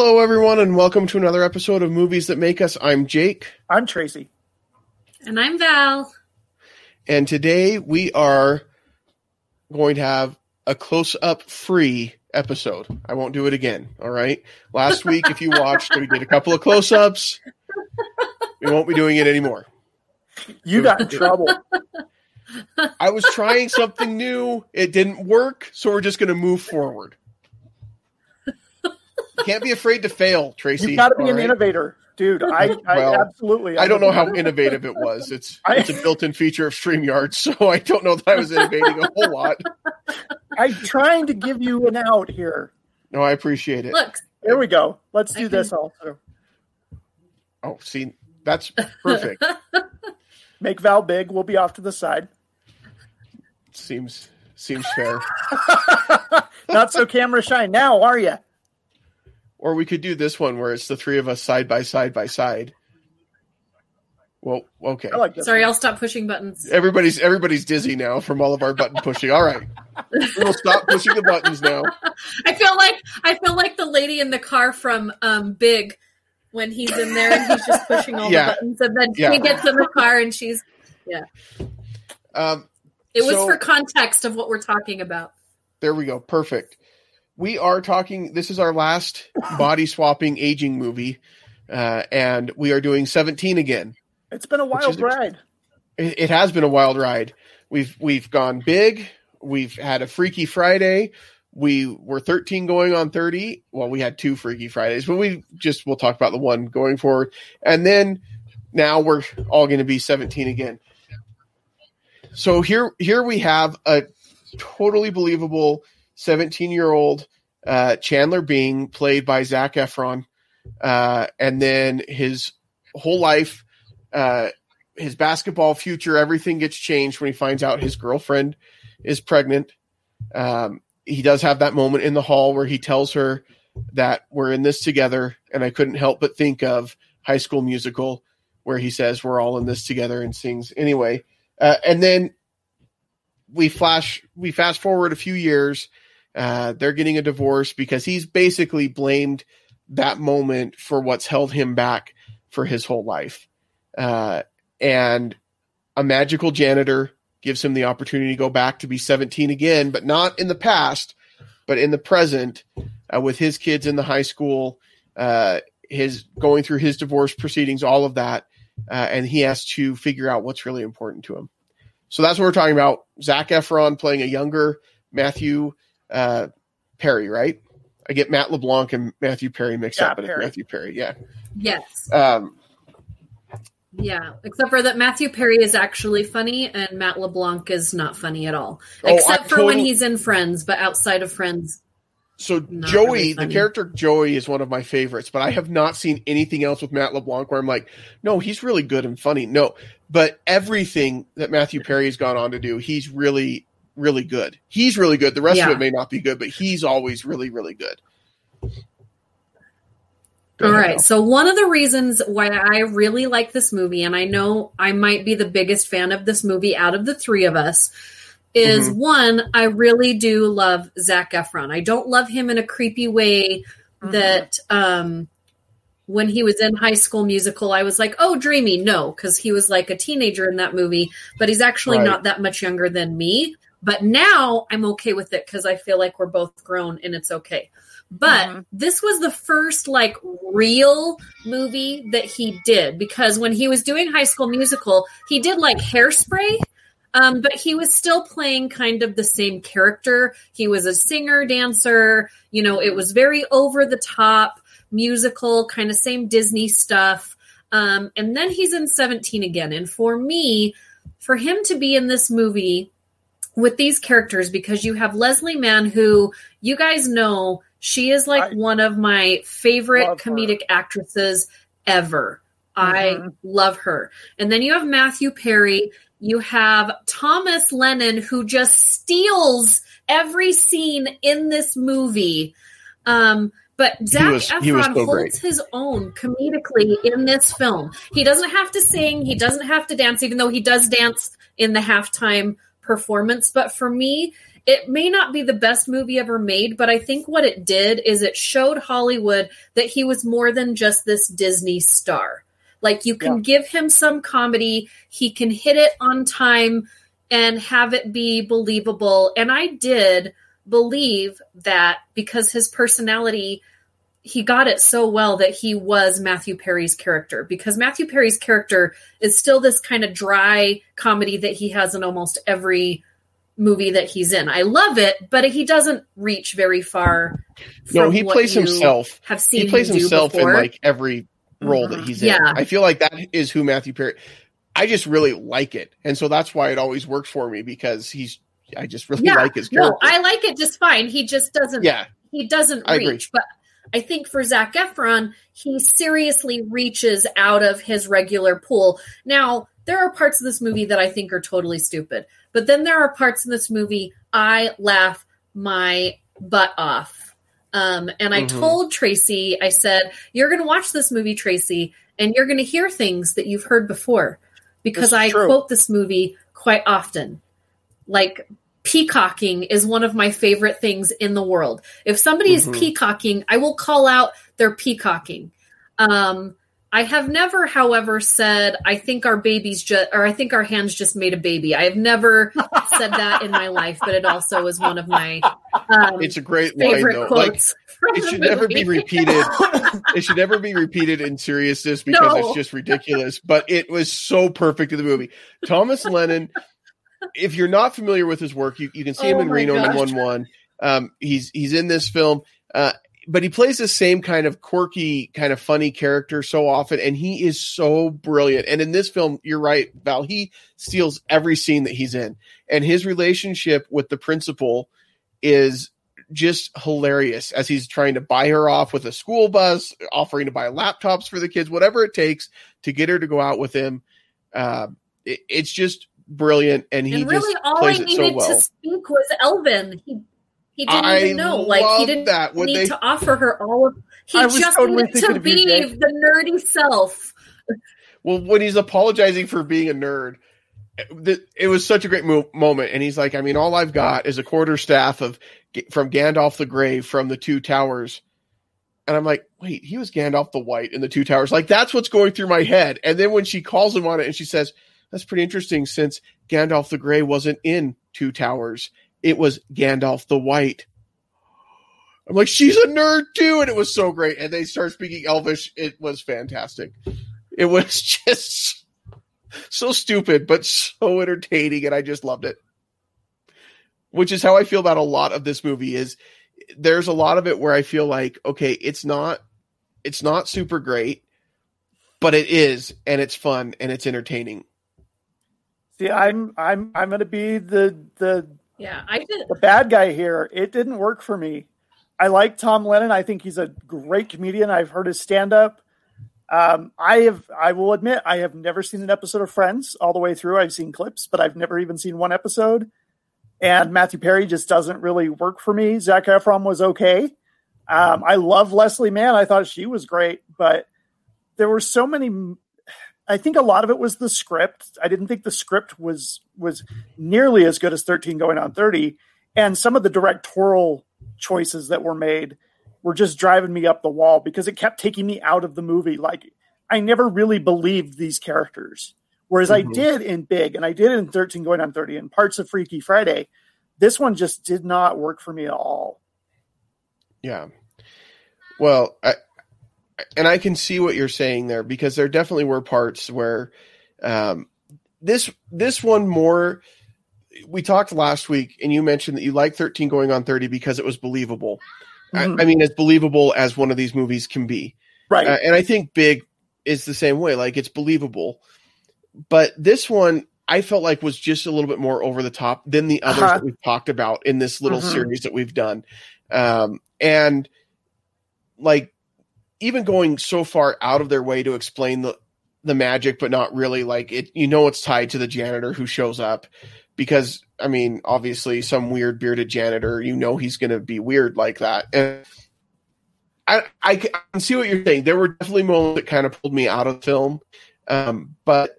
Hello, everyone, and welcome to another episode of Movies That Make Us. I'm Jake, I'm Tracy. And I'm Val. and today we are going to have a close up free episode. I won't do it again, all right? Last week, if you watched, we did a couple of close ups. We won't be doing it anymore. You got in trouble. I was trying something new, it didn't work, so we're just going to move forward. You can't be afraid to fail, Tracy. You've got to be all an right? innovator, dude. I, I Well, absolutely. I don't know how innovative it was. It's I- it's a built-in feature of StreamYard, so I don't know that I was innovating a whole lot. I'm trying to give you an out here. No, I appreciate it. Look, There we go. Let's I do this also. Oh, see, that's perfect. Make Val big. We'll be off to the side. seems seems fair. Not so camera shy now, are you? Or we could do this one where it's the three of us side by side by side. Well, okay. I like this. sorry, I'll stop pushing buttons. Everybody's everybody's dizzy now from all of our button pushing. All right, we'll stop pushing the buttons now. I feel like I feel like the lady in the car from um Big when he's in there and he's just pushing all Yeah. the buttons and then Yeah. he gets in the car and she's yeah. Um, it was So- for context of what we're talking about. there we go. Perfect. We are talking. This is our last body swapping aging movie, uh, and we are doing Seventeen again. It's been a wild is- ride. it, it has been a wild ride. We've we've gone big. We've had a Freaky Friday. We were 13 going on 30. Well, we had two Freaky Fridays, but we just we'll talk about the one going forward. And then now we're all going to be 17 again. So here here we have a totally believable 17 year old uh, Chandler Bing played by Zac Efron, uh, and then his whole life. Uh, his basketball future, everything gets changed when he finds out his girlfriend is pregnant. Um, he does have that moment in the hall where he tells her that we're in this together, and I couldn't help but think of High School Musical, where he says we're all in this together and sings anyway. Uh, and then we flash, we fast forward a few years. Uh, they're getting a divorce because he's basically blamed that moment for what's held him back for his whole life. Uh, and a magical janitor gives him the opportunity to go back to be 17 again, but not in the past, but in the present, uh, with his kids in the high school, uh, his going through his divorce proceedings, all of that, uh, and he has to figure out what's really important to him. So that's what we're talking about. Zac Efron playing a younger Matthew uh, Perry, right? I get Matt LeBlanc and Matthew Perry mixed Yeah, up, but Perry. it's Matthew Perry. Yeah. Yes. Um, Yeah. Except for that Matthew Perry is actually funny and Matt LeBlanc is not funny at all. Oh, Except I for when he's in Friends, but outside of Friends. So Joey, really the character Joey is one of my favorites, but I have not seen anything else with Matt LeBlanc where I'm like, no, he's really good and funny. No, but everything that Matthew Perry has gone on to do, he's really, really good. He's really good. The rest of it may not be good, but he's always really, really good. Go All ahead, right. So one of the reasons why I really like this movie, and I know I might be the biggest fan of this movie out of the three of us, is Mm-hmm. one, I really do love Zac Efron. I don't love him in a creepy way Mm-hmm. that um when he was in high school musical, I was like, oh, dreamy. No, because he was like a teenager in that movie, but he's actually Right. not that much younger than me. But now I'm okay with it because I feel like we're both grown and it's okay. But Mhm. this was the first like real movie that he did because when he was doing High School Musical, he did like Hairspray, um, but he was still playing kind of the same character. He was a singer, dancer. You know, it was very over the top musical, kind of same Disney stuff. Um, and then he's in 17 again. And for me, for him to be in this movie with these characters, because you have Leslie Mann, who you guys know she is like I one of my favorite love her. comedic actresses ever. I Mhm. love her. And then you have Matthew Perry. You have Thomas Lennon, who just steals every scene in this movie. Um, but Zach was- Efron so holds great. his own comedically in this film. He doesn't have to sing, he doesn't have to dance, even though he does dance in the halftime performance. But for me, it may not be the best movie ever made, but I think what it did is it showed Hollywood that he was more than just this Disney star. Like you can Yeah. give him some comedy, he can hit it on time and have it be believable. And I did believe that because his personality he got it so well that he was Matthew Perry's character because Matthew Perry's character is still this kind of dry comedy that he has in almost every movie that he's in. I love it, but he doesn't reach very far. No, he what plays you himself. Have seen He plays him do himself in like every role that Mhm. he's in. Yeah. I feel like that is who Matthew Perry. I just really like it, and so that's why it always works for me because he's. I just really Yeah, like his character. no, I like it just fine. He just doesn't. yeah, he doesn't I agree. reach. But I think for Zac Efron, he seriously reaches out of his regular pool. Now, there are parts of this movie that I think are totally stupid, but then there are parts in this movie I laugh my butt off. Um, and I Mhm. told Tracy, I said, You're going to watch this movie, Tracy, and you're going to hear things that you've heard before because I true. quote this movie quite often. Like, peacocking is one of my favorite things in the world. If somebody is Mhm. peacocking, I will call out their peacocking. Um, I have never, however, said I think our babies just, or I think our hands just made a baby. I have never said that in my life, but it also is one of my um, it's a great line favorite though. Quotes. from it should never be repeated. it should never be repeated in seriousness because No. it's just ridiculous. But it was so perfect in the movie. Thomas Lennon. If you're not familiar with his work, you, you can see him Oh in Reno gosh. 911. Um, he's he's in this film, uh, but he plays the same kind of quirky, kind of funny character so often, and he is so brilliant. And in this film, you're right, Val. He steals every scene that he's in, and his relationship with the principal is just hilarious as he's trying to buy her off with a school bus, offering to buy laptops for the kids, whatever it takes to get her to go out with him. Uh, it- it's just brilliant, and he and really, all I it so needed well. to speak was Elvin. He he didn't I even know. Like he didn't that when need they to offer her all of. He just totally needed to be the nerdy self. Well, when he's apologizing for being a nerd, it was such a great mo- moment. And he's like, I mean, all I've got is a quarter staff of from Gandalf the Grey from the Two Towers. And I'm like, wait, he was Gandalf the White in the Two Towers. Like, that's what's going through my head. And then when she calls him on it and she says, that's pretty interesting since Gandalf the Grey wasn't in Two Towers, it was Gandalf the White. I'm like, she's a nerd too. And it was so great. And they start speaking Elvish. It was fantastic. It was just so stupid, but so entertaining, and I just loved it. Which is how I feel about a lot of this movie. Is there's a lot of it where I feel like, okay, it's not, it's not super great, but it is, and it's fun and it's entertaining. See, I'm I'm I'm gonna be the the Yeah, I did. the bad guy here. It didn't work for me. I like Tom Lennon. I think he's a great comedian. I've heard his stand up. Um, I have. I will admit, I have never seen an episode of Friends all the way through. I've seen clips, but I've never even seen one episode. And Matthew Perry just doesn't really work for me. Zac Efron was okay. Um, I love Leslie Mann. I thought she was great, but there were so many. I think a lot of it was the script. I didn't think the script was was nearly as good as 13 going on 30 and some of the directorial choices that were made were just driving me up the wall because it kept taking me out of the movie like i never really believed these characters whereas i Mhm. did in big and i did in 13 going on 30 and parts of freaky friday this one just did not work for me at all Yeah. Well, I, and I can see what you're saying there because there definitely were parts where um, this this one more. We talked last week, and you mentioned that you like 13 going on 30 because it was believable. Mhm. I, I mean, as believable as one of these movies can be. right Uh, and I think Big is the same way. Like it's believable, but this one I felt like was just a little bit more over the top than the others Uh-huh. that we've talked about in this little Mhm. series that we've done. Um, and like even going so far out of their way to explain the the magic, but not really like it. You know, it's tied to the janitor who shows up because I mean, obviously, some weird bearded janitor. You know, he's going to be weird like that. And I, I can see what you're saying. There were definitely moments that kind of pulled me out of the film, um, but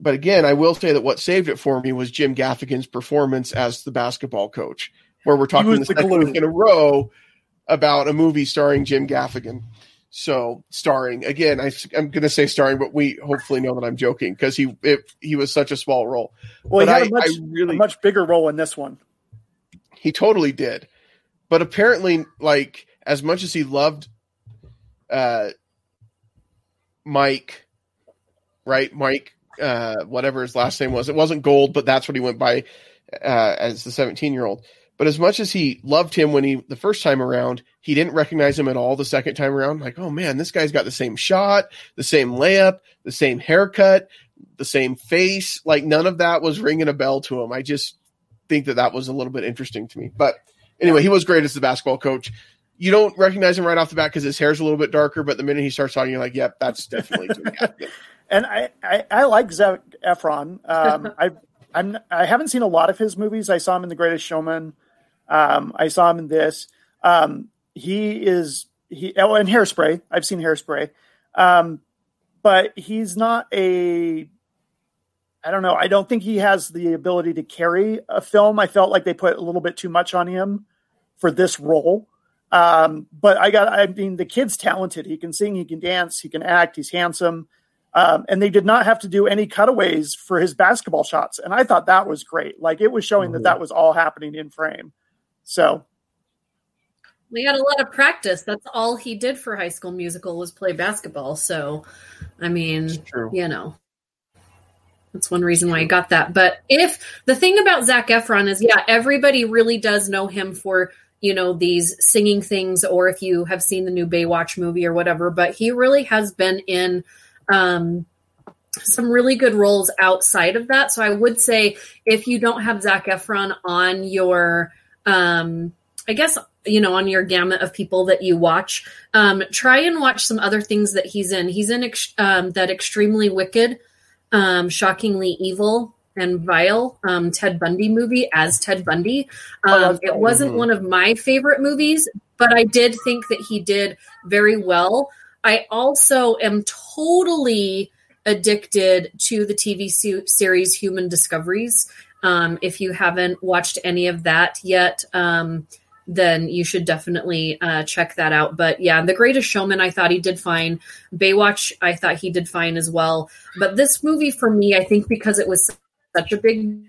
but again, I will say that what saved it for me was Jim Gaffigan's performance as the basketball coach, where we're talking the, the second week in a row about a movie starring Jim Gaffigan. So starring again, I, am going to say starring, but we hopefully know that I'm joking because he it, he was such a small role. Well, but he had I, a, much, really, a much bigger role in this one. He totally did, but apparently, like as much as he loved uh, Mike, right? Mike, uh, whatever his last name was, it wasn't Gold, but that's what he went by uh, as the 17 year old. But as much as he loved him when he the first time around, he didn't recognize him at all the second time around. Like, oh man, this guy's got the same shot, the same layup, the same haircut, the same face. Like none of that was ringing a bell to him. I just think that that was a little bit interesting to me. But anyway, he was great as the basketball coach. You don't recognize him right off the bat because his hair's a little bit darker, but the minute he starts talking, you're like, yep, that's definitely And I, I, I, like Zac Efron. Um, I I'm I haven't seen a lot of his movies. I saw him in The Greatest Showman. Um, I saw him in this. Um, he is he oh, and Hairspray. I've seen Hairspray, um, but he's not a. I don't know. I don't think he has the ability to carry a film. I felt like they put a little bit too much on him for this role. Um, but I got. I mean, the kid's talented. He can sing. He can dance. He can act. He's handsome. Um, and they did not have to do any cutaways for his basketball shots, and I thought that was great. Like it was showing mm-hmm. that that was all happening in frame. So we had a lot of practice. That's all he did for High School Musical was play basketball. So, I mean, you know, that's one reason why he got that. But if the thing about Zac Efron is, yeah, everybody really does know him for you know these singing things, or if you have seen the new Baywatch movie or whatever. But he really has been in um, some really good roles outside of that. So I would say if you don't have Zac Efron on your um, I guess you know on your gamut of people that you watch um, try and watch some other things that he's in. He's in ex- um, that extremely wicked um, shockingly evil and vile um, ted bundy movie as ted bundy. Um, it wasn't mm-hmm. one of my favorite movies but i did think that he did very well. I also am totally addicted to the tv series human discoveries um, if you haven't watched any of that yet, um, then you should definitely uh, check that out. But yeah, The Greatest Showman, I thought he did fine. Baywatch, I thought he did fine as well. But this movie, for me, I think because it was such a big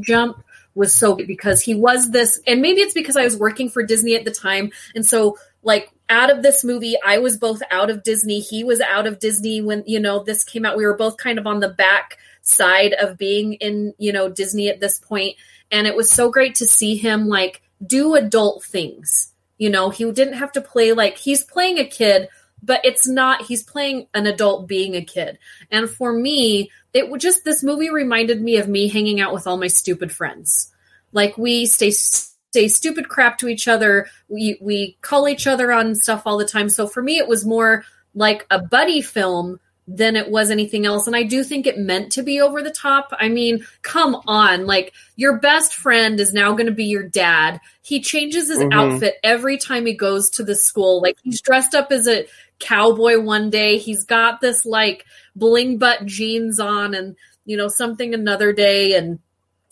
jump, was so because he was this, and maybe it's because I was working for Disney at the time, and so like out of this movie, I was both out of Disney. He was out of Disney when you know this came out. We were both kind of on the back side of being in, you know, Disney at this point. And it was so great to see him like do adult things. You know, he didn't have to play like he's playing a kid, but it's not, he's playing an adult being a kid. And for me, it would just, this movie reminded me of me hanging out with all my stupid friends. Like we stay, say stupid crap to each other. We, we call each other on stuff all the time. So for me, it was more like a buddy film than it was anything else. And I do think it meant to be over the top. I mean, come on. Like, your best friend is now going to be your dad. He changes his mm-hmm. outfit every time he goes to the school. Like, he's dressed up as a cowboy one day. He's got this, like, bling butt jeans on and, you know, something another day. And,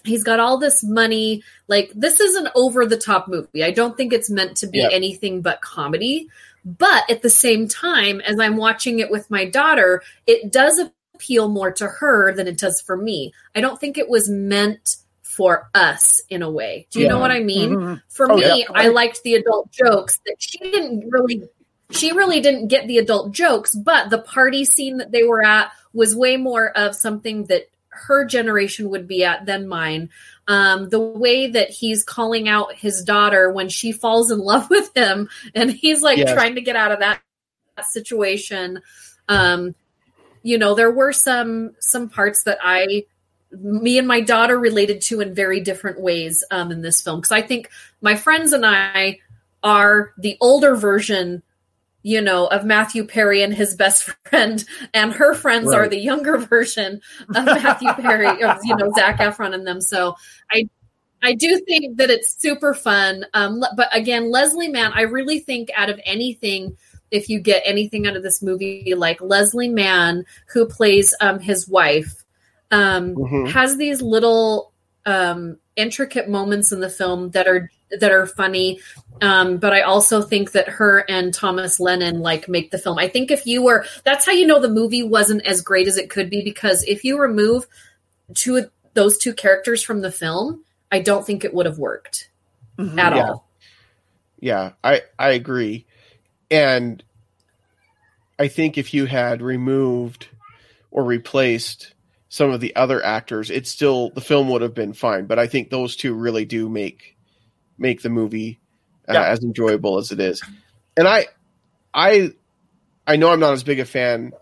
he's got all this money like this is an over the top movie i don't think it's meant to be yep. anything but comedy but at the same time, as I'm watching it with my daughter, it does appeal more to her than it does for me. I don't think it was meant for us in a way. Do you yeah. know what I mean? Mm-hmm. For oh, me, yeah. I liked the adult jokes that she didn't really she really didn't get the adult jokes, but the party scene that they were at was way more of something that her generation would be at than mine. Um, the way that he's calling out his daughter when she falls in love with him and he's like yes. trying to get out of that, that situation. Um, you know, there were some some parts that I me and my daughter related to in very different ways um, in this film because I think my friends and I are the older version you know, of Matthew Perry and his best friend, and her friends right. are the younger version of Matthew Perry, of, you know, Zac Efron and them. So I, I do think that it's super fun. Um, but again, Leslie Mann, I really think out of anything, if you get anything out of this movie, like Leslie Mann, who plays um, his wife, um, Mhm. has these little um, intricate moments in the film that are that are funny. Um, but I also think that her and Thomas Lennon like make the film. I think if you were, that's how you know the movie wasn't as great as it could be because if you remove two of those two characters from the film, I don't think it would have worked Mhm. at Yeah. all. Yeah, I I agree, and I think if you had removed or replaced some of the other actors, it still the film would have been fine. But I think those two really do make make the movie uh, Yeah. as enjoyable as it is. And I I I know I'm not as big a fan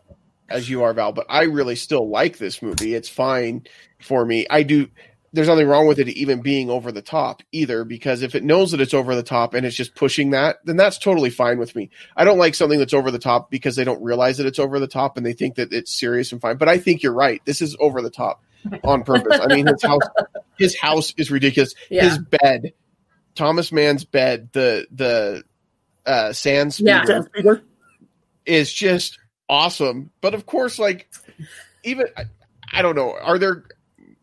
as you are, Val, but I really still like this movie. It's fine for me. I do. There's nothing wrong with it even being over the top either, because if it knows that it's over the top and it's just pushing that, then that's totally fine with me. I don't like something that's over the top because they don't realize that it's over the top and they think that it's serious and fine. But I think you're right. This is over the top on purpose. I mean, his house, his house is ridiculous. Yeah. His bed, Thomas Mann's bed, the the uh, sand speeder Dan Speeder. is just awesome. But of course, like even I, I don't know, are there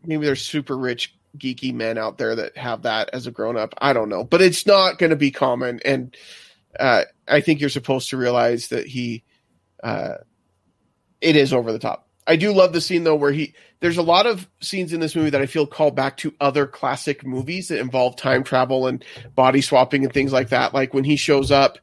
maybe there's super rich geeky men out there that have that as a grown up? I don't know, but it's not going to be common. And uh, I think you're supposed to realize that he, uh, it is over the top. I do love the scene though where he there's a lot of scenes in this movie that I feel call back to other classic movies that involve time travel and body swapping and things like that. Like when he shows up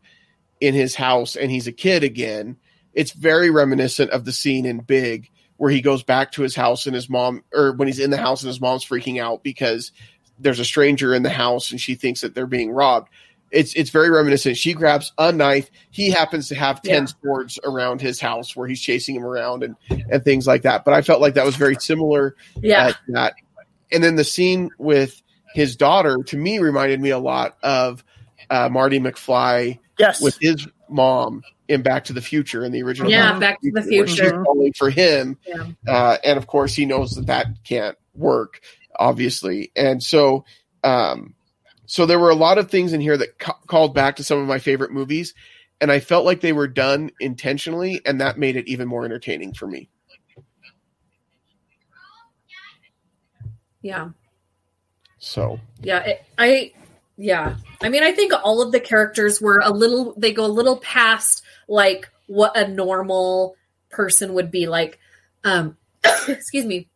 in his house and he's a kid again, it's very reminiscent of the scene in Big where he goes back to his house and his mom or when he's in the house and his mom's freaking out because there's a stranger in the house and she thinks that they're being robbed. It's it's very reminiscent. She grabs a knife. He happens to have ten Yeah. swords around his house where he's chasing him around and and things like that. But I felt like that was very similar Yeah. at that. And then the scene with his daughter to me reminded me a lot of uh, Marty McFly Yes. with his mom in Back to the Future in the original. Yeah, Back Back to the Future. falling for him, Yeah. uh, and of course he knows that that can't work, obviously, and so. Um, so there were a lot of things in here that ca- called back to some of my favorite movies, and I felt like they were done intentionally, and that made it even more entertaining for me. Yeah. So Yeah, it, I yeah. I mean, I think all of the characters were a little they go a little past like what a normal person would be like um excuse me.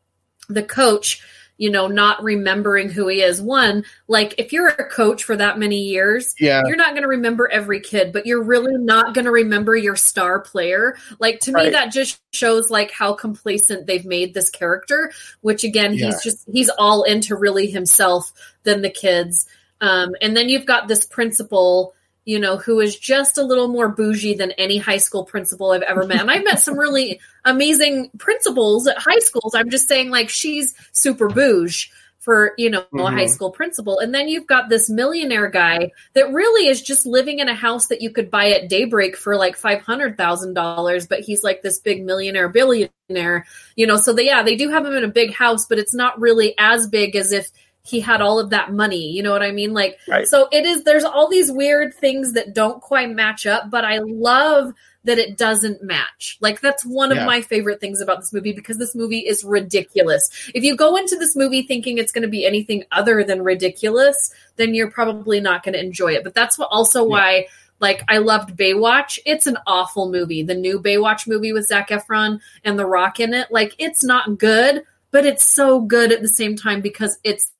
The coach, you know, not remembering who he is. One, like if you're a coach for that many years, yeah, you're not going to remember every kid, but you're really not going to remember your star player. Like to me, that just shows like how complacent they've made this character. Which again, Yeah. he's just he's all into really himself than the kids. Um, and then you've got this principal, you know, who is just a little more bougie than any high school principal I've ever met. And I've met some really amazing principals at high schools. I'm just saying, like she's super bouge for you know a Mhm. high school principal and then you've got this millionaire guy that really is just living in a house that you could buy at daybreak for like $500000 but he's like this big millionaire billionaire you know so they, yeah they do have him in a big house but it's not really as big as if he had all of that money you know what i mean like Right. so it is there's all these weird things that don't quite match up but i love that it doesn't match like that's one of my favorite things about this movie because this movie is ridiculous if you go into this movie thinking it's going to be anything other than ridiculous then you're probably not going to enjoy it but that's what also why like I loved Baywatch. It's an awful movie. The new Baywatch movie with Zac Efron and The Rock in it. Like it's not good, but it's so good at the same time because it's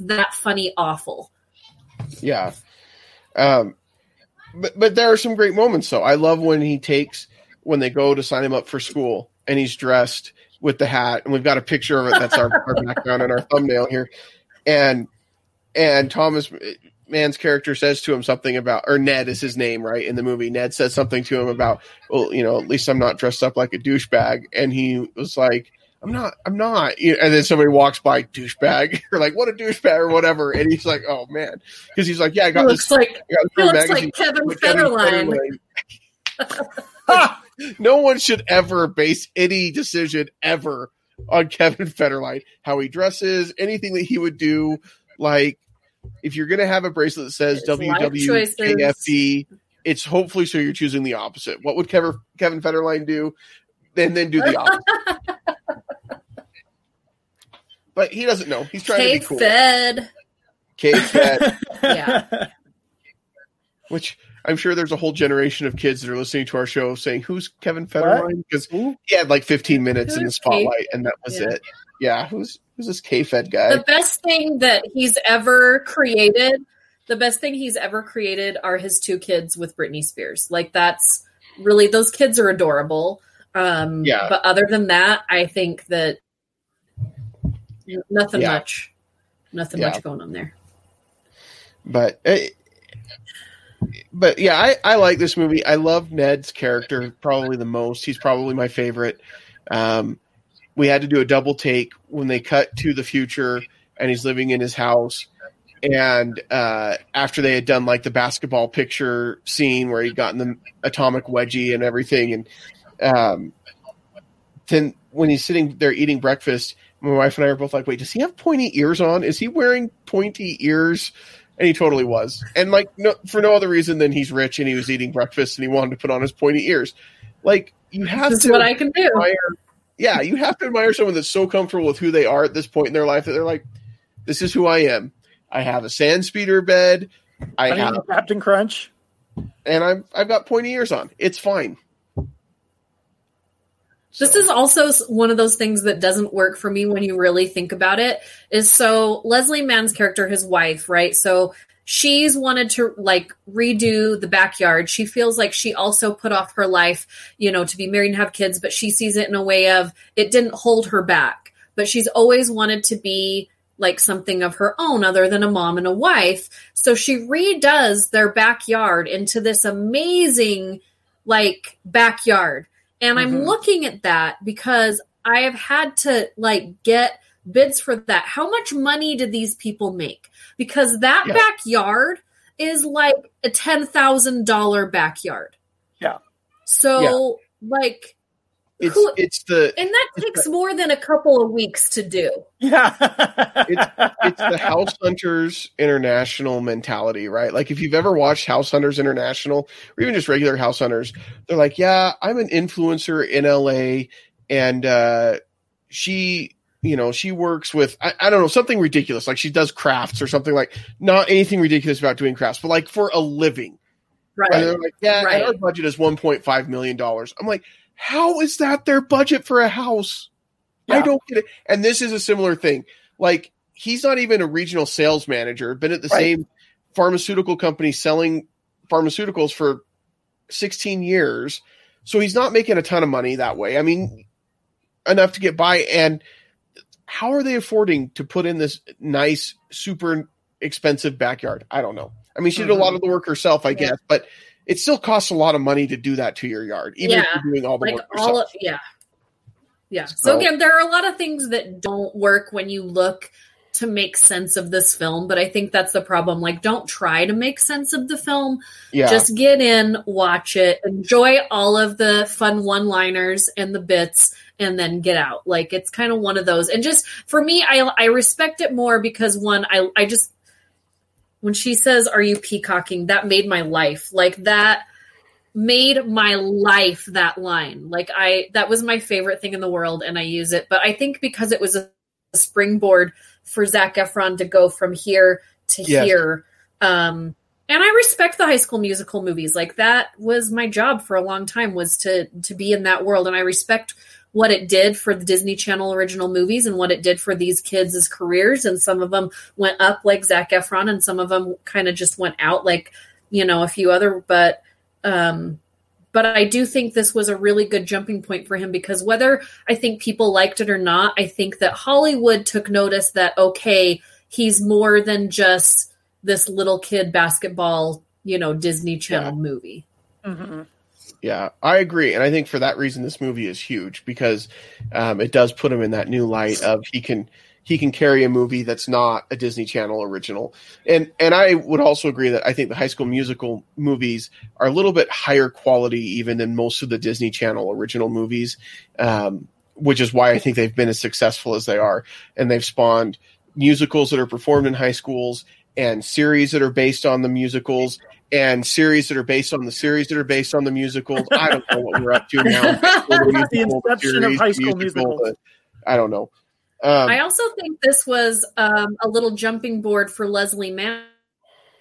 that funny awful. Yeah. Um, but but there are some great moments though. I love when he takes when they go to sign him up for school and he's dressed with the hat and we've got a picture of it that's our, our background and our thumbnail here. And and Thomas Man's character says to him something about or Ned is his name, right? In the movie. Ned says something to him about, well, you know, at least I'm not dressed up like a douchebag. And he was like, I'm not, I'm not. And then somebody walks by, douchebag, or like, what a douchebag, or whatever. And he's like, oh man, because he's like, yeah, I He got looks this. like I got he looks magazine like Kevin Federline. No one should ever base any decision ever on Kevin Federline, how he dresses, anything that he would do. Like, if you're gonna have a bracelet that says WWKFD, it's hopefully so you're choosing the opposite. What would Kevin Kevin Federline do? Then then do the opposite. But he doesn't know. He's trying to be cool. Fed. K-Fed, Yeah. which I'm sure there's a whole generation of kids that are listening to our show saying, "Who's Kevin Federline?" Because he had like 15 minutes in the Who's spotlight, and that was Yeah. it. Yeah, who's who's this K-Fed guy? The best thing that he's ever created, the best thing he's ever created are his two kids with Britney Spears. Like that's really those kids are adorable. Um Yeah. but other than that, I think that nothing Yeah. much. Nothing Yeah. much going on there. but uh, but yeah I, I like this movie i love ned's character probably the most he's probably my favorite um, we had to do a double take when they cut to the future and he's living in his house and uh, after they had done like the basketball picture scene where he'd gotten the atomic wedgie and everything and um, then when he's sitting there eating breakfast my wife and i are both like wait does he have pointy ears on is he wearing pointy ears and he totally was. And like no, for no other reason than he's rich and he was eating breakfast and he wanted to put on his pointy ears. Like you have That's to what I can do. admire. Yeah, you have to admire someone that's so comfortable with who they are at this point in their life that they're like, "This is who I am. I have a sand speeder bed. I I mean, have, Captain Crunch. and I've I've got pointy ears on. It's fine." This is also one of those things that doesn't work for me when you really think about it. Is so Leslie Mann's character, his wife, right? So she's wanted to like redo the backyard. She feels like she also put off her life, you know, to be married and have kids, but she sees it in a way of it didn't hold her back. But she's always wanted to be like something of her own other than a mom and a wife. So she redoes their backyard into this amazing like backyard. And I'm Mhm. looking at that because I have had to like get bids for that. How much money did these people make? Because that Yeah. backyard is like a $10,000 backyard. Yeah. So like it's who- it's the and that takes more than a couple of weeks to do. Yeah. it's the House Hunters International mentality, right? Like if you've ever watched House Hunters International or even just regular House Hunters, they're like, "Yeah, I'm an influencer in LA, and uh, she, you know, she works with I, I don't know something ridiculous, like she does crafts or something like not anything ridiculous about doing crafts, but like for a living." Right. And they're like, "Yeah, and Right. our budget is 1.5 million dollars." I'm like, "How is that their budget for a house?" I don't get it. And this is a similar thing. Like he's not even a regional sales manager, been at the Right. same pharmaceutical company selling pharmaceuticals for 16 years. So he's not making a ton of money that way. I mean, enough to get by. And how are they affording to put in this nice, super expensive backyard? I don't know. I mean, she did a lot mm-hmm. of the work herself, I Yeah. guess, but it still costs a lot of money to do that to your yard, even if you're doing all the like work yourself. all of yeah. Yeah. So So- again there are a lot of things that don't work when you look to make sense of this film but i think that's the problem. Like don't try to make sense of the film. Yeah. just get in watch it enjoy all of the fun one liners and the bits and then get out. Like it's kind of one of those. And just for me i i respect it more because one i i just when she says are you peacocking? That made my life. Like that made my life that line. Like i that was my favorite thing in the world and i use it. But i think because it was a springboard for zac efron to go from here to Yes. here um and i respect the high school musical movies. Like that was my job for a long time was to to be in that world and i respect what it did for the disney channel original movies and what it did for these kids' careers and some of them went up like zac efron and some of them kind of just went out like you know a few other but um but I do think this was a really good jumping point for him because whether I think people liked it or not, I think that Hollywood took notice that okay, he's more than just this little kid basketball, you know, Disney Channel movie. Mhm. Yeah, I agree, and I think for that reason, this movie is huge because um, it does put him in that new light of he can he can carry a movie that's not a Disney Channel original, and and I would also agree that I think the High School Musical movies are a little bit higher quality even than most of the Disney Channel original movies, um, which is why I think they've been as successful as they are, and they've spawned musicals that are performed in high schools and series that are based on the musicals and series that are based on the series that are based on the musicals. I don't know what we're up to now. The inception of High School Musicals. I don't know. Um, I also think this was um, a little jumping board for Leslie Mann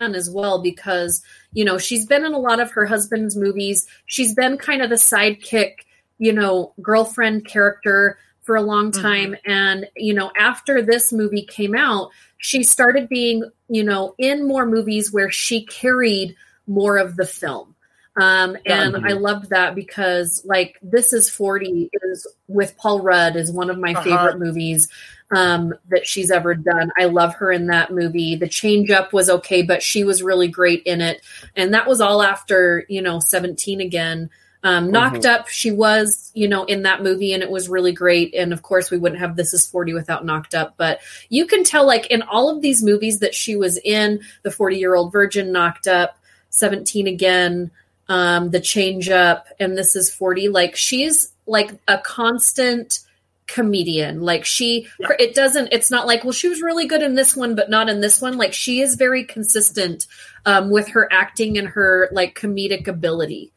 as well because you know she's been in a lot of her husband's movies. She's been kind of the sidekick, you know, girlfriend character for a long Mhm. time, and you know after this movie came out, she started being you know in more movies where she carried more of the film. Um, and Mhm. I loved that because like this is 40 is with Paul Rudd is one of my Uh-huh. favorite movies um, that she's ever done. I love her in that movie. The change up was okay, but she was really great in it. And that was all after, you know, 17 again. Um, knocked up, she was, you know, in that movie and it was really great. And of course, we wouldn't have This Is 40 without Knocked Up. But you can tell, like, in all of these movies that she was in, The 40 Year Old Virgin, Knocked Up, 17 again, um, The Change Up, and This Is 40, like, she's like a constant comedian like she Yeah. it doesn't it's not like well she was really good in this one but not in this one like she is very consistent um with her acting and her like comedic ability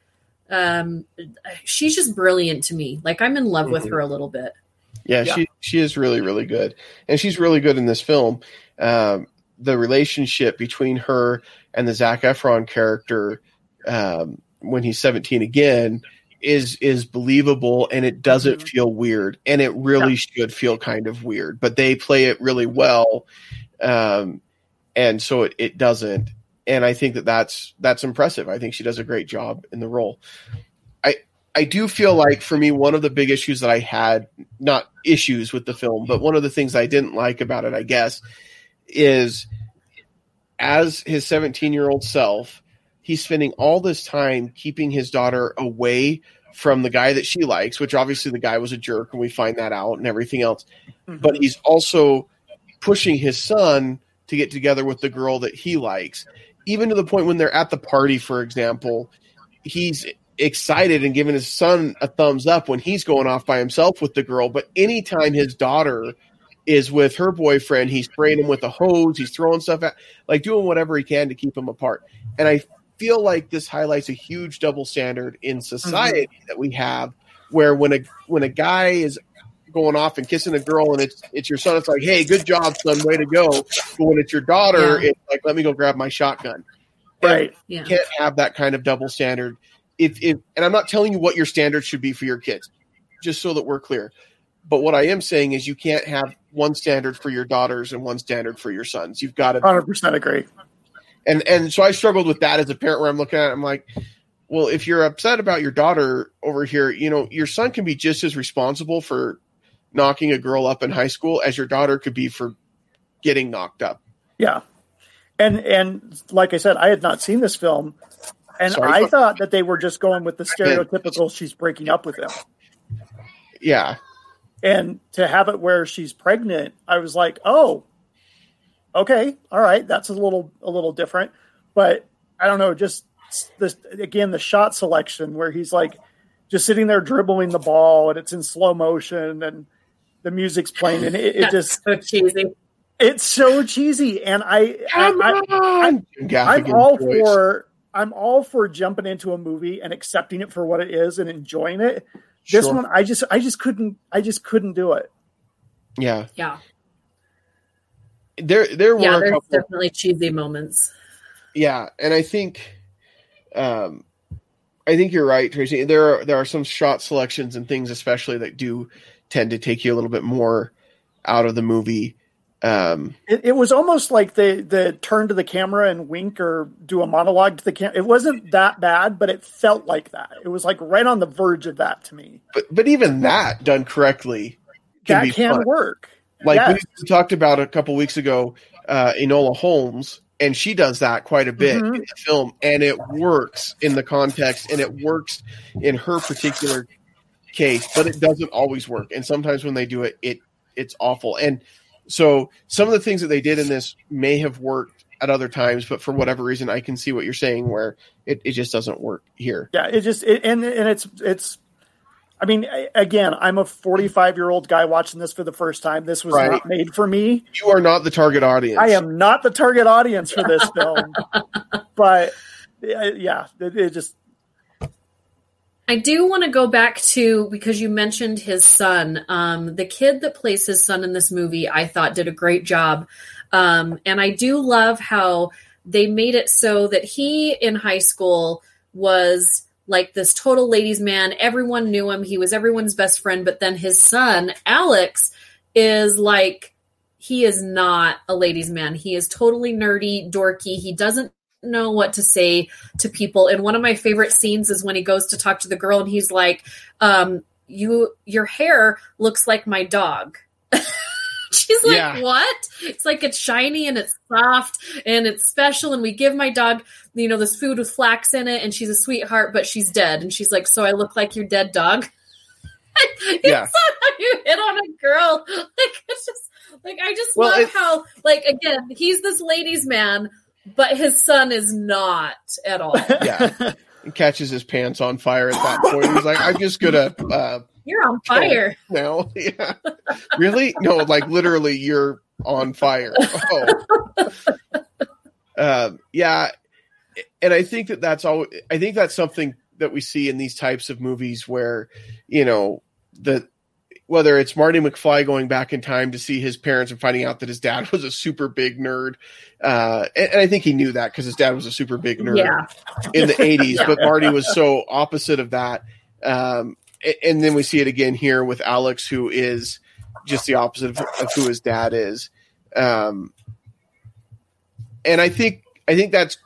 um she's just brilliant to me like i'm in love with Mhm. her a little bit Yeah, Yeah. she she is really really good, and she's really good in this film. Um, the relationship between her and the Zac Efron character um, when he's seventeen again is is believable, and it doesn't Mhm. feel weird, and it really should feel kind of weird, but they play it really well, um, and so it, it doesn't. And I think that that's that's impressive. I think she does a great job in the role. I I do feel like for me, one of the big issues that I had, not issues with the film, but one of the things I didn't like about it, I guess, is as his 17 year old self, he's spending all this time keeping his daughter away from the guy that she likes, which obviously the guy was a jerk, and we find that out and everything else. Mhm. But he's also pushing his son to get together with the girl that he likes, even to the point when they're at the party, for example, he's excited and giving his son a thumbs up when he's going off by himself with the girl. But anytime his daughter is with her boyfriend, he's spraying him with a hose, he's throwing stuff at, like doing whatever he can to keep him apart. And I feel like this highlights a huge double standard in society mm-hmm. that we have, where when a when a guy is going off and kissing a girl and it's it's your son, it's like, hey, good job, son, way to go. But when it's your daughter, Yeah. it's like, let me go grab my shotgun right. yeah you can't have that kind of double standard. If, if and I'm not telling you what your standard should be for your kids, just so that we're clear. But what I am saying is you can't have one standard for your daughters and one standard for your sons. You've got to Hundred percent agree. and and so I struggled with that as a parent where I'm looking at it, I'm like, well, if you're upset about your daughter over here, you know, your son can be just as responsible for knocking a girl up in high school as your daughter could be for getting knocked up. Yeah. And and like I said, I had not seen this film, and Sorry. I thought that they were just going with the stereotypical she's breaking up with him. Yeah. And to have it where she's pregnant, I was like, oh, okay, all right, that's a little a little different. But I don't know, just this again, the shot selection where he's like just sitting there dribbling the ball and it's in slow motion and the music's playing and it, it That's just so cheesy it's so cheesy. And I, Come I, I on. Jim I'm all voice. for I'm all for jumping into a movie and accepting it for what it is and enjoying it. This Sure. one I just I just couldn't I just couldn't do it. Yeah. yeah There there were yeah a there's couple definitely cheesy moments yeah, and I think, um, I think you're right, Tracy. There are there are some shot selections and things, especially that do tend to take you a little bit more out of the movie. Um, It, it was almost like they the turn to the camera and wink or do a monologue to the camera. It wasn't that bad, but it felt like that. It was like right on the verge of that to me. but but even that done correctly can that be can fun. work. Like Yes. we talked about a couple weeks ago, uh, Enola Holmes, and she does that quite a bit Mhm. in the film, and it works in the context, and it works in her particular case, but it doesn't always work. And sometimes when they do it, it it's awful. And so some of the things that they did in this may have worked at other times, but for whatever reason, I can see what you're saying where it, it just doesn't work here. Yeah, it just it, and and it's it's. I mean, again, I'm a 45 year old guy watching this for the first time. This was Right. not made for me. You are not the target audience. I am not the target audience for this film. but yeah, it, it just I do want to go back to because you mentioned his son. Um, the kid that plays his son in this movie, I thought did a great job. Um, and I do love how they made it so that he in high school was like this total ladies' man. Everyone knew him. He was everyone's best friend. But then his son, Alex, is like, he is not a ladies' man. He is totally nerdy, dorky. He doesn't know what to say to people. And one of my favorite scenes is when he goes to talk to the girl and he's like, um, you your hair looks like my dog. She's like, Yeah. "What?" It's like it's shiny and it's soft and it's special and we give my dog, you know, this food with flax in it and she's a sweetheart, but she's dead. And she's like, "So I look like your dead dog?" it's Yeah. not how you hit on a girl. Like it's just like I just Well, love how like again, he's this ladies man, but his son is not at all. Yeah. He catches his pants on fire at that point. He's like, I'm just gonna uh You're on fire. now. Yeah. Really? No, like literally you're on fire. Oh. Um, yeah. And I think that that's all I think that's something that we see in these types of movies where, you know, the whether it's Marty McFly going back in time to see his parents and finding out that his dad was a super big nerd, uh, and, and I think he knew that because his dad was a super big nerd Yeah. in the 80s, Yeah. but Marty was so opposite of that. Um, a- and then we see it again here with Alex, who is just the opposite of, of who his dad is. Um, and I think I think that's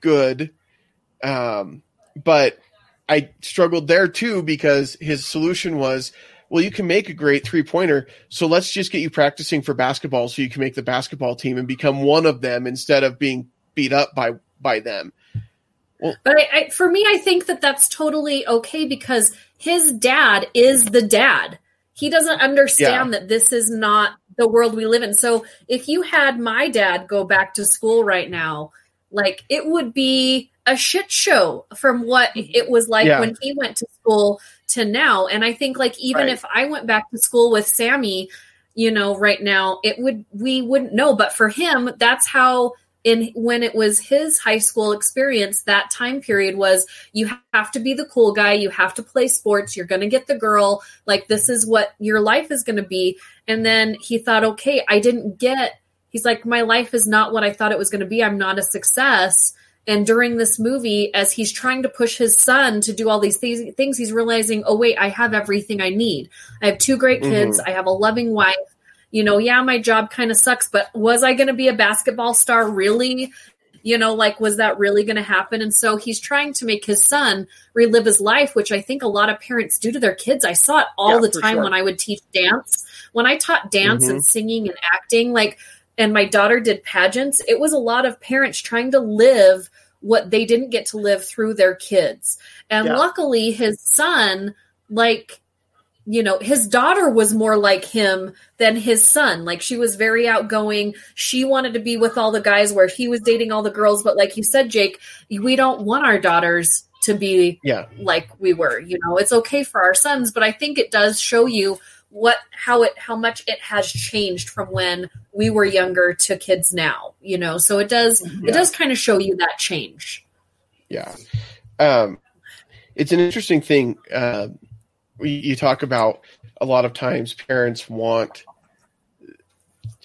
good. Um, but I struggled there too because his solution was, well, you can make a great three pointer, so let's just get you practicing for basketball so you can make the basketball team and become one of them instead of being beat up by by them. But I, I, for me, I think that that's totally okay because his dad is the dad. He doesn't understand that this is not the world we live in. So if you had my dad go back to school right now, like it would be a shit show from what mm-hmm. it was like Yeah. when he went to school to now. And I think like even Right. if I went back to school with Sammy, you know, right now, it would we wouldn't know. But for him, that's how in when it was his high school experience, that time period was you have to be the cool guy, you have to play sports, you're gonna get the girl, like this is what your life is gonna be. And then he thought, okay, I didn't get he's like, my life is not what I thought it was gonna be. I'm not a success. And during this movie, as he's trying to push his son to do all these thi- things, he's realizing, oh, wait, I have everything I need. I have two great mm-hmm. kids. I have a loving wife. You know, yeah, my job kind of sucks, but was I going to be a basketball star really? You know, like, was that really going to happen? And so he's trying to make his son relive his life, which I think a lot of parents do to their kids. I saw it all Yeah, the time sure. when I would teach dance. When I taught dance and mm-hmm. singing and acting, like, and my daughter did pageants, it was a lot of parents trying to live what they didn't get to live through their kids. And Yeah. luckily, his son, like, you know, his daughter was more like him than his son. Like, she was very outgoing. She wanted to be with all the guys where he was dating all the girls. But, like you said, Jake, we don't want our daughters to be Yeah. like we were. You know, it's okay for our sons, but I think it does show you what how it how much it has changed from when we were younger to kids now you know so it does Yeah. it does kind of show you that change Yeah. Um, it's an interesting thing. Uh, you talk about a lot of times parents want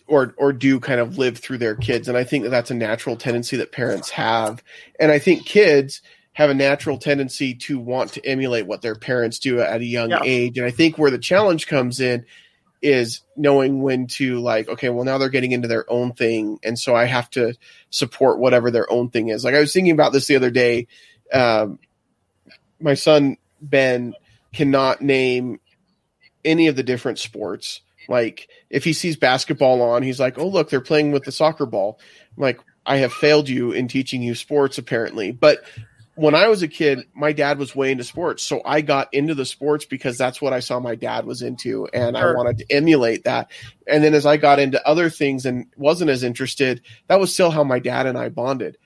or or do kind of live through their kids, and I think that that's a natural tendency that parents have, and I think kids have a natural tendency to want to emulate what their parents do at a young Yeah. age, and I think where the challenge comes in is knowing when to like okay well now they're getting into their own thing. And so i have to support whatever their own thing is. Like i was thinking about this the other day. Um, my son ben cannot name any of the different sports. Like if he sees basketball on he's like oh look they're playing with the soccer ball. I'm like i have failed you in teaching you sports apparently. But when I was a kid, my dad was way into sports. So I got into the sports because that's what I saw my dad was into. And I wanted to emulate that. And then as I got into other things and wasn't as interested, that was still how my dad and I bonded.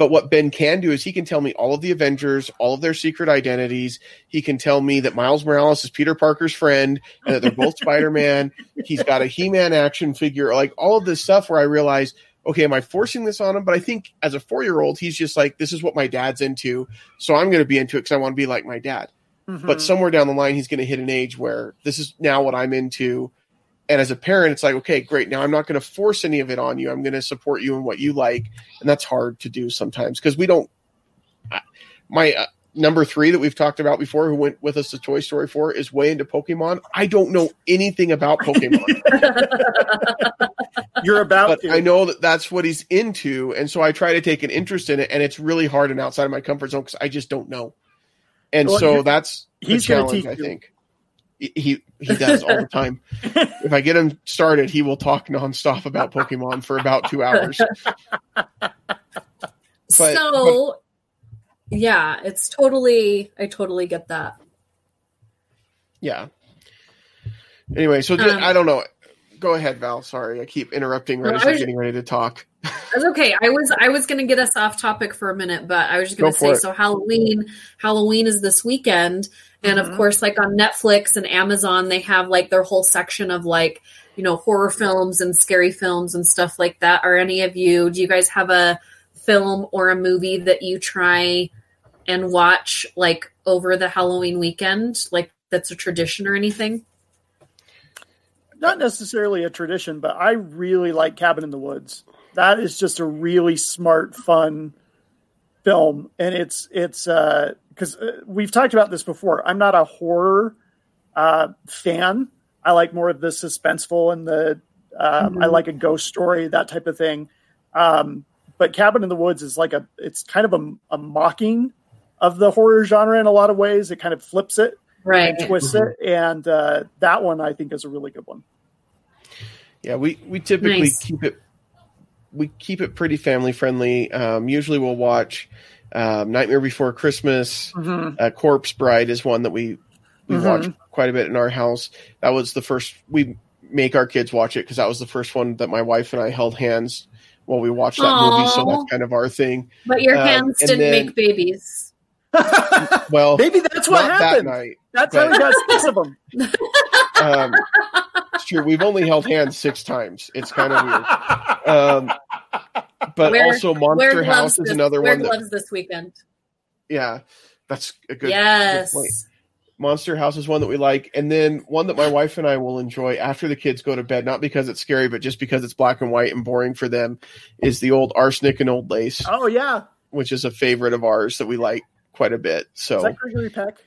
But what Ben can do is he can tell me all of the Avengers, all of their secret identities. He can tell me that Miles Morales is Peter Parker's friend and that they're both Spider Man. He's got a He Man action figure, like all of this stuff where I realized, okay, am I forcing this on him? But I think as a four year old, he's just like, this is what my dad's into, so I'm going to be into it because I want to be like my dad. Mhm. But somewhere down the line, he's going to hit an age where this is now what I'm into. And as a parent, it's like, okay, great. Now I'm not going to force any of it on you. I'm going to support you in what you like, and that's hard to do sometimes because we don't. My uh, number three that we've talked about before, who went with us to Toy Story four, is way into Pokemon. I don't know anything about Pokemon, You're about but to. I know that that's what he's into, and so I try to take an interest in it, and it's really hard and outside of my comfort zone because I just don't know. And Well, so that's the he's challenge. I think he he, he does all the time. if I get him started, he will talk nonstop about Pokemon for about two hours. But- so yeah, it's totally I totally get that. Yeah. Anyway, so Um, I don't know. Go ahead, Val. Sorry, I keep interrupting right no, as you're getting ready to talk. That's okay. I was I was gonna get us off topic for a minute, but I was just gonna Go say so Halloween Halloween is this weekend. And Mhm. of course, like on Netflix and Amazon, they have like their whole section of like, you know, horror films and scary films and stuff like that. Are any of you do you guys have a film or a movie that you try and watch like over the Halloween weekend? Like that's a tradition or anything? Not necessarily a tradition, but I really like Cabin in the Woods. That is just a really smart, fun film, and it's it's because uh, we've talked about this before. I'm not a horror uh, fan. I like more of the suspenseful and the um, I like a ghost story, that type of thing. Um, but Cabin in the Woods is like a it's kind of a, a mocking of the horror genre in a lot of ways. It kind of flips it Right. and twists it, and uh, that one I think is a really good one. Yeah, we we typically Nice. keep it we keep it pretty family friendly. Um, usually, we'll watch um, Nightmare Before Christmas. Mm-hmm. Uh, Corpse Bride is one that we we Mhm. watch quite a bit in our house. That was the first we make our kids watch it because that was the first one that my wife and I held hands while we watched that movie. So that's kind of our thing. But your Um, hands didn't then- make babies. Well, Maybe that's what happened. that night. That's how we got six of them. Um, it's true. We've only held hands six times. It's kind of weird. Um, but Wear- also, Monster House is this, another wear one. That, gloves this weekend. yeah, that's a good. yes. good point. Monster House is one that we like, and then one that my wife and I will enjoy after the kids go to bed, not because it's scary, but just because it's black and white and boring for them, is the old Arsenic and Old Lace, oh yeah, which is a favorite of ours that we like quite a bit. is So, that Gregory Peck?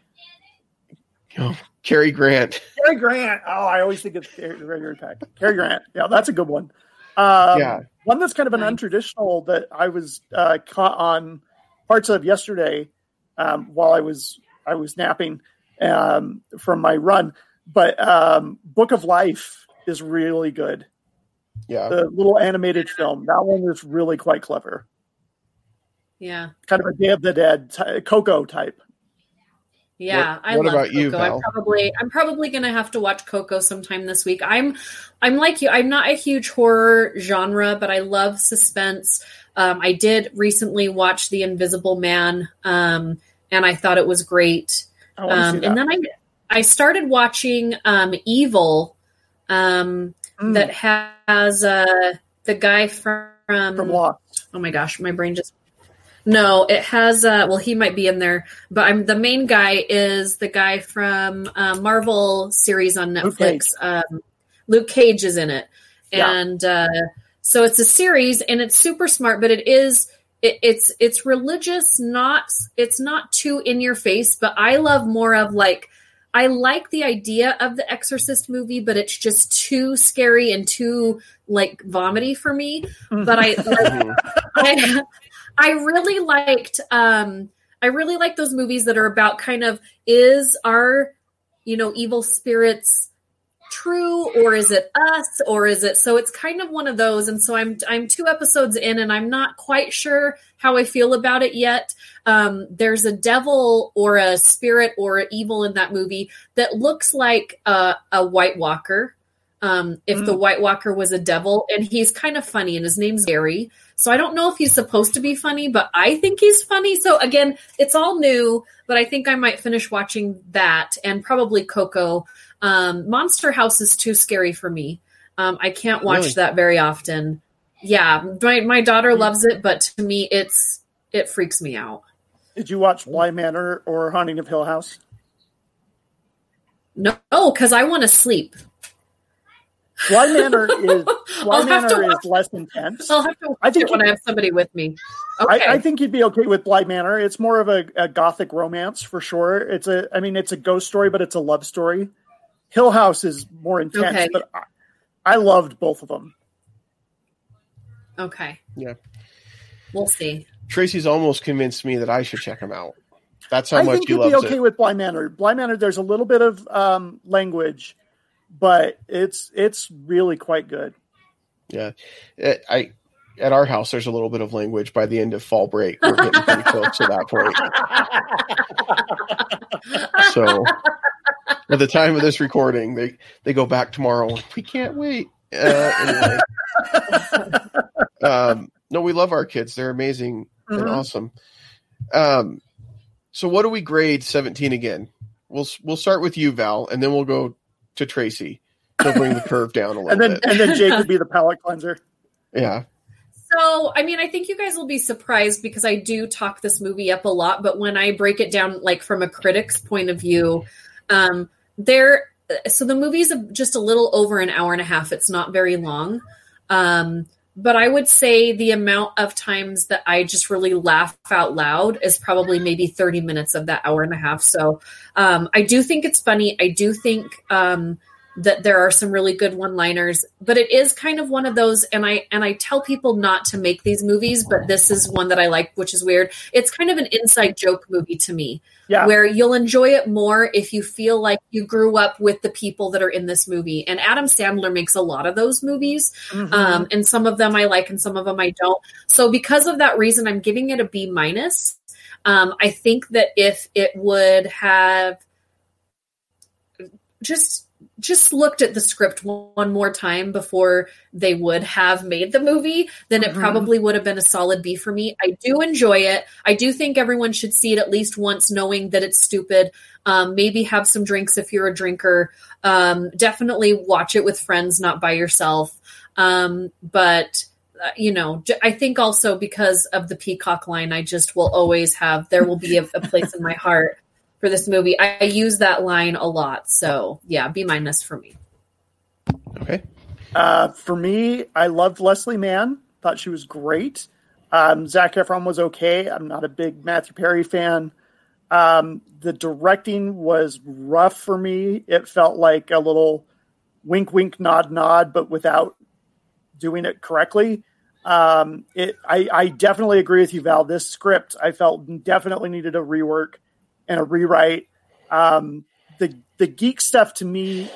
Cary Grant, Cary Grant. Oh, I always think it's Cary- Gregory Peck. Cary Grant. Yeah, that's a good one. Um, Yeah. One that's kind of an Nice. untraditional that I was uh, caught on parts of yesterday um, while I was I was napping um, from my run. But um, Book of Life is really good. yeah, The little animated film. That one is really quite clever. Yeah. Kind of a Day of the Dead, ty- Coco type. Yeah, What- I what love about you, Coco. Val? I'm probably I'm probably gonna have to watch Coco sometime this week. I'm I'm like you. I'm not a huge horror genre, but I love suspense. Um, I did recently watch The Invisible Man, um, and I thought it was great. I want to Um, and then I I started watching um, Evil, um, Mm, that has uh, the guy from from Lost. oh my gosh, my brain just no, it has uh well he might be in there, but I'm the main guy is the guy from uh, Marvel series on Luke. Netflix. Um Luke Cage is in it. Yeah. And uh so it's a series and it's super smart, but it is it, it's it's religious, not it's not too in your face, but I love more of like I like the idea of the Exorcist movie, but it's just too scary and too like vomity for me. But I like. I, I really liked um I really like those movies that are about kind of is our you know evil spirits true or is it us or is it so it's kind of one of those and so I'm I'm two episodes in and I'm not quite sure how I feel about it yet. Um there's a devil or a spirit or evil in that movie that looks like a, a White Walker. Um, if the Mm. White Walker was a devil, and he's kind of funny, and his name's Gary. So I don't know if he's supposed to be funny, but I think he's funny. So again, it's all new, but I think I might finish watching that and probably Coco. Um, Monster House is too scary for me. Um, I can't watch Really? that very often. yeah, my my daughter loves it, but to me, it's it freaks me out. Did you watch Bly Manor or Haunting of Hill House? No, because I want to sleep. Bly Manor is Bly I'll have to Manor is less intense. I'll have to watch I think it when you- I have somebody with me. Okay. I, I think you'd be okay with Bly Manor. It's more of a, a gothic romance for sure. It's a, I mean, it's a ghost story, but it's a love story. Hill House is more intense, Okay. but I, I loved both of them. okay. Yeah. We'll see. Tracy's almost convinced me that I should check him out. That's how I much think he you'd be okay it. with Bly Manor. Bly Manor, there's a little bit of um, language, but it's it's really quite good. Yeah, Eh, I at our house there's a little bit of language. By the end of fall break, we're getting pretty close to that point. So at the time of this recording, they they go back tomorrow. We can't wait. Uh, anyway. um, no, we love our kids. They're amazing and Mhm. awesome. Um, so what do we grade 17 again? We'll we'll start with you, Val, and then we'll go to Tracy. He'll bring the curve down a little And then bit. and then Jake would be the palate cleanser. Yeah. So, I mean, I think you guys will be surprised because I do talk this movie up a lot, but when I break it down, like from a critic's point of view, um, there. So the movie's a, just a little over an hour and a half. It's not very long, um, but I would say the amount of times that I just really laugh out loud is probably maybe thirty minutes of that hour and a half. So um, I do think it's funny. I do think. Um, that there are some really good one-liners but it is kind of one of those and i and i tell people not to make these movies but this is one that i like which is weird it's kind of an inside joke movie to me Yeah. where you'll enjoy it more if you feel like you grew up with the people that are in this movie and adam sandler makes a lot of those movies Mhm. um, and some of them I like and some of them I don't. So because of that reason, I'm giving it a B minus. Um, I think that if it would have just just looked at the script one more time before they would have made the movie, then it Mhm. probably would have been a solid B for me. I do enjoy it. I do think everyone should see it at least once, knowing that it's stupid. Um, maybe have some drinks if you're a drinker. Um, definitely watch it with friends, not by yourself. Um, but uh, you know, I think also because of the peacock line, I just will always have. There will be a, a place in my heart for this movie. I, I use that line a lot, so yeah, B minus for me. Okay. Uh, for me, I loved Leslie Mann. Thought she was great. Um, Zac Efron was okay. I'm not a big Matthew Perry fan. Um, the directing was rough for me. It felt like a little wink, wink, nod, nod, but without doing it correctly. Um, it, I, I definitely agree with you, Val. This script I felt definitely needed a rework and a rewrite. Um, the the geek stuff to me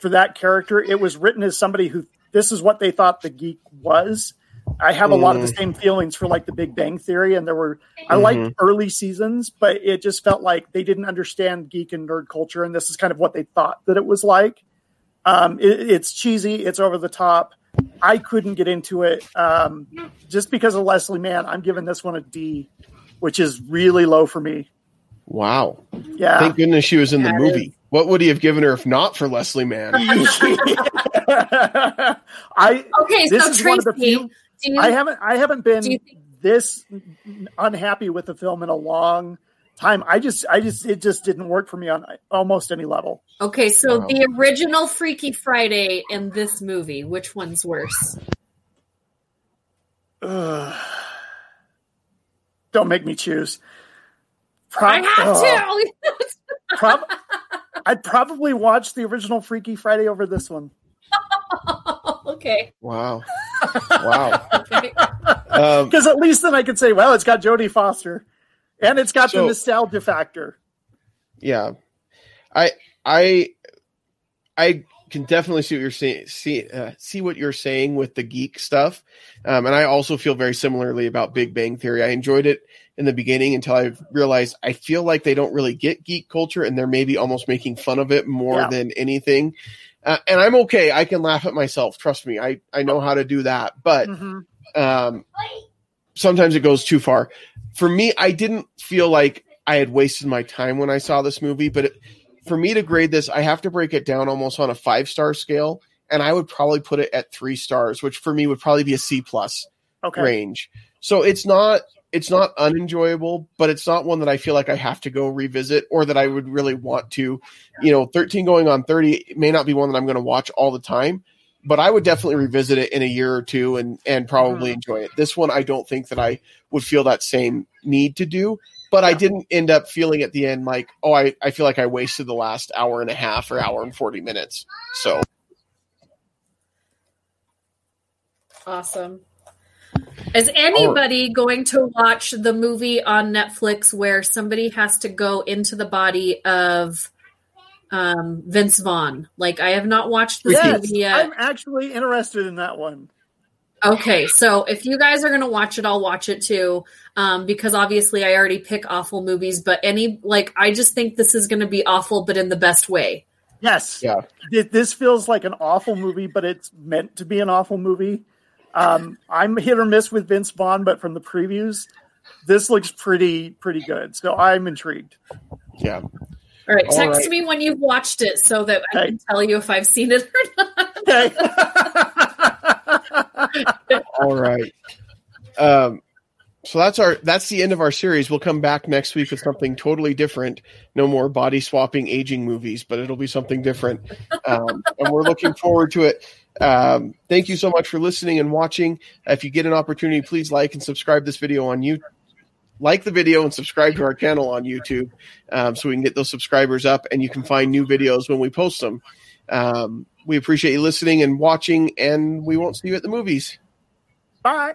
for that character, it was written as somebody who this is what they thought the geek was. I have a lot of the same feelings for like the Big Bang Theory, and there were I liked early seasons, but it just felt like they didn't understand geek and nerd culture, and this is kind of what they thought that it was like. Um, it, it's cheesy, it's over the top. I couldn't get into it um, just because of Leslie Mann. I'm giving this one a D, which is really low for me. Wow. Yeah, Thank goodness she was in the That movie. What would he have given her if not for Leslie Mann? I Okay, This so is one of the Tracy, few- you, I haven't I haven't been think- this unhappy with the film in a long time. I just I just it just didn't work for me on almost any level. okay, so Wow. the original Freaky Friday and this movie, which one's worse? Don't make me choose. Prob- I have ugh. to. Prob- I'd probably watch the original Freaky Friday over this one. okay. Wow. Wow. okay. Um, Because at least then I could say, well, it's got Jodie Foster, and it's got So- the nostalgia factor. yeah. I I I can definitely see what you're saying. See uh, see what you're saying with the geek stuff, um, and I also feel very similarly about Big Bang Theory. I enjoyed it in the beginning until I realized I feel like they don't really get geek culture, and they're maybe almost making fun of it more Yeah. than anything. Uh, and I'm okay. I can laugh at myself. Trust me. I I know how to do that. But Mhm. um, sometimes it goes too far. For me, I didn't feel like I had wasted my time when I saw this movie, but it, for me to grade this, I have to break it down almost on a five star scale. and I would probably put it at three stars, which for me would probably be a C plus Okay. range. So it's not it's not unenjoyable, but it's not one that I feel like I have to go revisit or that I would really want to. You know, 13 going on 30 may not be one that I'm going to watch all the time, but I would definitely revisit it in a year or two and and probably Mhm. enjoy it. This one I don't think that I would feel that same need to do, but I didn't end up feeling at the end like, oh, I, I feel like I wasted the last hour and a half or hour and 40 minutes. So Awesome. Is anybody going to watch the movie on Netflix where somebody has to go into the body of um, Vince Vaughn? Like, I have not watched this Yes, movie yet. I'm actually interested in that one. Okay, so if you guys are going to watch it, I'll watch it too. Um, because obviously I already pick awful movies, but any, like, I just think this is going to be awful, but in the best way. Yes. Yeah. This feels like an awful movie, but it's meant to be an awful movie. Um, I'm hit or miss with Vince Vaughn, but from the previews, this looks pretty pretty good. So I'm intrigued. yeah. All right, All text right. me when you've watched it so that I Okay. can tell you if I've seen it or not. Okay. All right. Um, so that's our that's the end of our series. We'll come back next week with something totally different. No more body swapping aging movies, but it'll be something different. Um, and we're looking forward to it. Um, thank you so much for listening and watching. If you get an opportunity, please like and subscribe this video on YouTube. Like the video and subscribe to our channel on YouTube um, so we can get those subscribers up and you can find new videos when we post them. Um, we appreciate you listening and watching, and we won't see you at the movies. Bye.